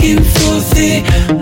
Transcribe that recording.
looking for the